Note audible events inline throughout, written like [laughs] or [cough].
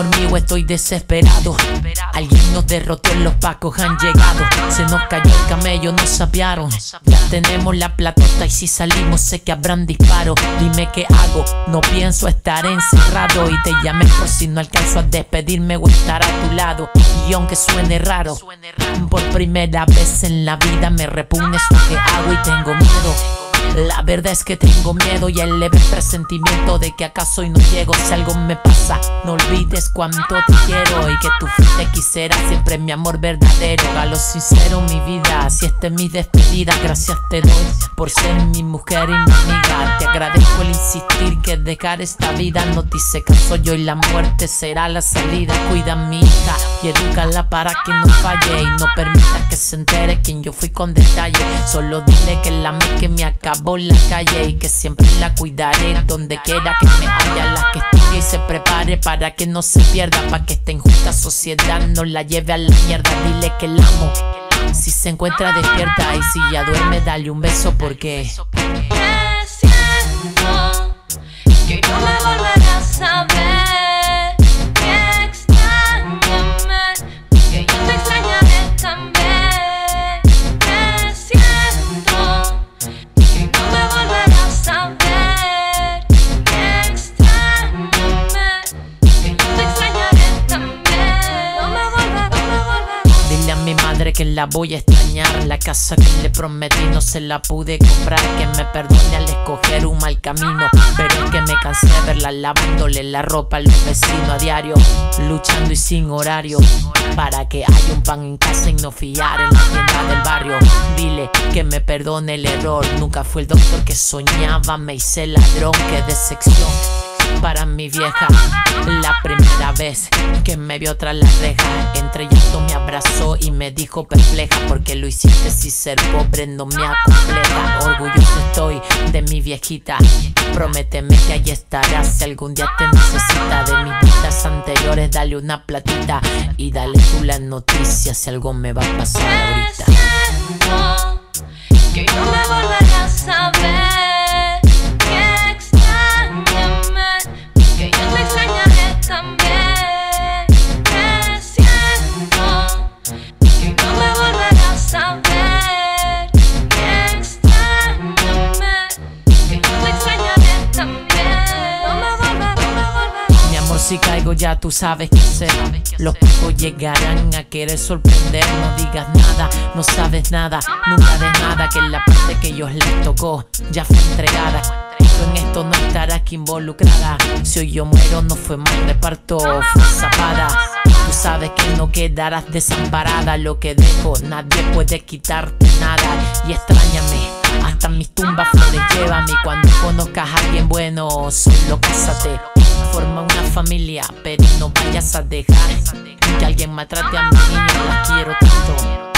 nuevo estoy desesperado. Alguien nos derrotó, los pacos han llegado. Se nos cayó el camello, nos sapearon. Ya tenemos la platota y si salimos sé que habrán disparos. Dime qué hago, no pienso estar encerrado. Y te llamé por si no alcanzo a despedirme o estar a tu lado. Y aunque suene raro, por primera vez en la vida me repugna esto que hago y tengo miedo. La verdad es que tengo miedo y el leve presentimiento de que acaso hoy no llego. Si algo me pasa, no olvides cuánto te quiero y que tú te quisiera siempre mi amor verdadero. A sincero, mi vida, si esta es mi despedida, gracias te doy por ser mi mujer y mi amiga. Te agradezco el insistir que dejar esta vida no te hice caso yo y la muerte será la salida. Cuida a mi hija y edúcala para que no falle y no permita que se entere quien yo fui con detalle. Solo dile que la me que me acaba la calle y que siempre la cuidaré. Donde quiera que me haya la que estudie y se prepare para que no se pierda para que esta injusta sociedad no la lleve a la mierda. Dile que la amo. Si se encuentra despierta y si ya duerme dale un beso porque que la voy a extrañar. La casa que le prometí no se la pude comprar. Que me perdone al escoger un mal camino. Pero es que me cansé de verla lavándole la ropa a los vecinos a diario. Luchando y sin horario. Para que haya un pan en casa y no fiar en la tienda del barrio. Dile que me perdone el error. Nunca fue el doctor que soñaba. Me hice ladrón. Que decepción para mi vieja. La primera vez que me vio tras la reja, entre llanto me y me dijo perpleja porque lo hiciste si ser pobre no me acompleja. Orgulloso estoy de mi viejita. Prométeme que ahí estarás si algún día te necesita de mis vidas anteriores. Dale una platita y dale tú la noticia si algo me va a pasar ahorita. Que no me si caigo ya tú sabes qué hacer. Los pocos llegarán a querer sorprender. No digas nada, no sabes nada, nunca de nada. Que la parte que ellos les tocó ya fue entregada. en esto no estarás que involucrada. Si hoy yo muero, no fue mal reparto, fue zapada. Tú sabes que no quedarás desamparada. Lo que dejo, nadie puede quitarte nada. Y extrañame. Hasta mis tumbas flores llévame cuando conozcas a alguien bueno, solo cásate. Forma una familia, pero no vayas a dejar que alguien maltrate a mi niño, la quiero tanto.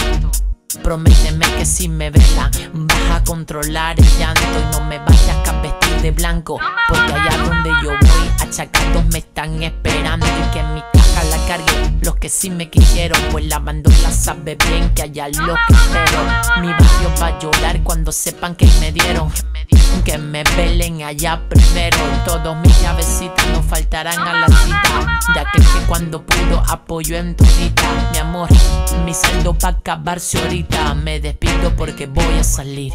Prométeme que si me vela vas a controlar el llanto y no me vayas a vestir de blanco. Porque allá donde yo voy, achacados me están esperando y que mi la cargue. Los que sí me quisieron, pues la la sabe bien que allá lo que espero. Mi barrio va a llorar cuando sepan que me dieron. Que me velen allá primero. Todos mis llavecitas no faltarán a la cita. De aquel que cuando pudo apoyó en tu vida. Mi amor, mi saldo va a acabarse ahorita. Me despido porque voy a salir.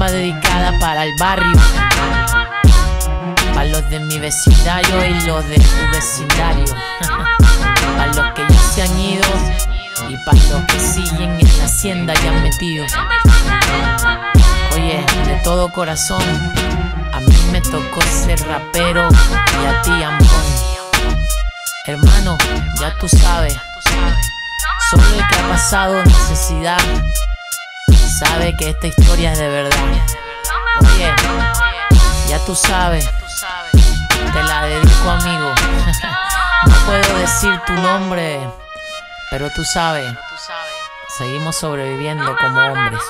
Va dedicada para el barrio. Para los de mi vecindario y los de tu vecindario. [laughs] para los que ya se han ido y para los que siguen en la hacienda y han metido. Oye, de todo corazón, a mí me tocó ser rapero y a ti ambón. Hermano, ya tú sabes, solo el que ha pasado necesidad sabe que esta historia es de verdad. Oye, ya tú sabes. Te la dedico, amigo. [laughs] No puedo decir tu nombre, pero tú sabes, seguimos sobreviviendo como hombres.